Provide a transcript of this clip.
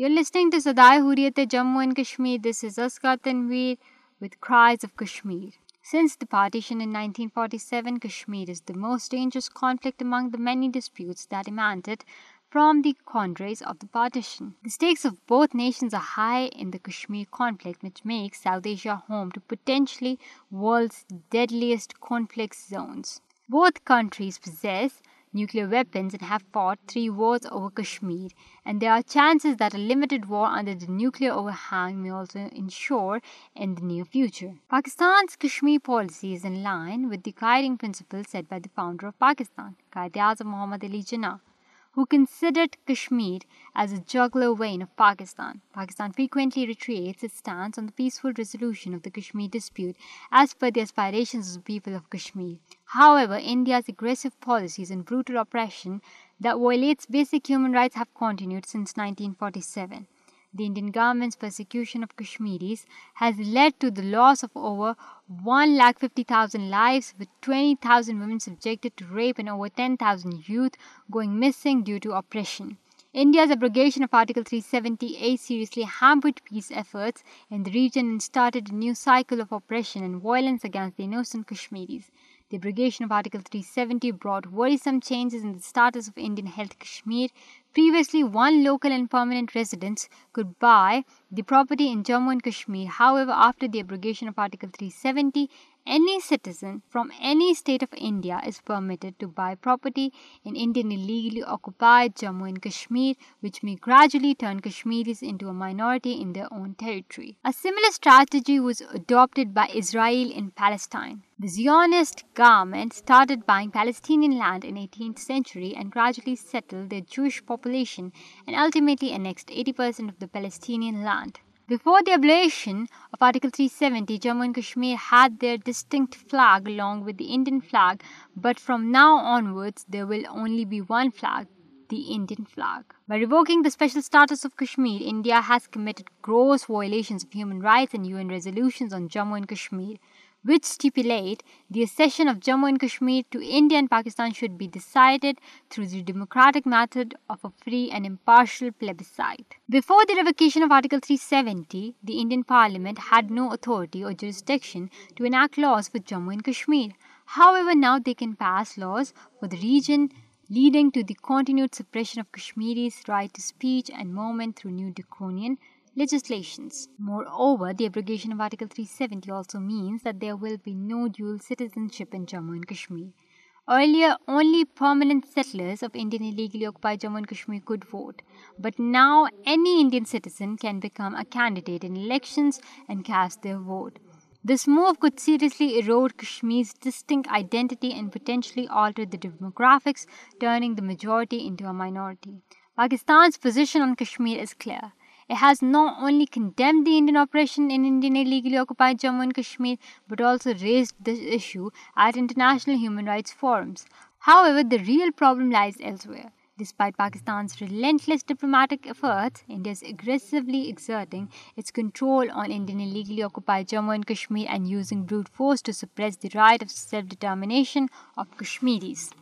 یو listening to Sadaye Hurriyat Jammu and Kashmir this is S K Tanveer with crisis of Kashmir since the partition in nineteen forty seven Kashmir is the most dangerous conflict among the many disputes that emanated from the countries of the partition the stakes of both nations are high in the Kashmir conflict which make South Asia home to potentially world's deadliest conflict zones both possess nuclear weapons and have fought 3 wars over Kashmir, and there are chances that a limited war under the nuclear overhang may also ensue in the near future. Pakistan's Kashmir policy is in line with the guiding principles set by the founder of Pakistan, Qaid-e-Azam Mohammad Ali Jinnah who considered Kashmir as a jugular vein of Pakistan. Pakistan frequently reiterates its stance on the peaceful resolution of the Kashmir dispute as per the aspirations of the people of Kashmir. However, India's aggressive policies and brutal oppression that violates basic human rights have continued since 1947. The Indian government's persecution of Kashmiris has led to the loss of over 150,000 lives, with 20,000 women subjected to rape and over 10,000 youth going missing due to oppression. India's abrogation of Article 378 seriously hampered peace efforts in the region and started a new cycle of oppression and violence against the innocent Kashmiris. Local per good by the party Jammu seventy Any citizen from any state of India is permitted to buy property in Indian illegally occupied Jammu and Kashmir, which may gradually turn Kashmiris into a minority in their own territory. A similar strategy was adopted by Israel in Palestine. The Zionist government started buying Palestinian land in the 18th century and gradually settled their Jewish population and ultimately annexed 80% of the Palestinian land. Before the abolition of Article 370, Jammu and Kashmir had their distinct flag along with the Indian flag, but from now onwards there will only be one flag, the Indian flag. By revoking the special status of Kashmir, India has committed gross violations of human rights and UN resolutions on Jammu and Kashmir. Cession of Jammu Kashmir to India and Pakistan should be decided through the democratic method Indian parliament had no authorisation however now they can pass laws leading and movement legislations. Moreover, the abrogation of Article 370 also means that there will be no dual citizenship in Jammu and Kashmir. Earlier, only permanent settlers of Indian illegally occupied Jammu and Kashmir could vote. But now, any Indian citizen can become a candidate in elections and cast their vote. This move could seriously erode Kashmir's distinct identity and potentially alter the demographics, turning the majority into a minority. Pakistan's position on Kashmir is clear. It has not only condemned the Indian operation in Indian illegally occupied Jammu and Kashmir, but also raised this issue at international human rights forums. However, the real problem lies elsewhere. Despite Pakistan's relentless diplomatic efforts, India is aggressively exerting its control on Indian illegally occupied Jammu and Kashmir and using brute force to suppress the right of self-determination of Kashmiris.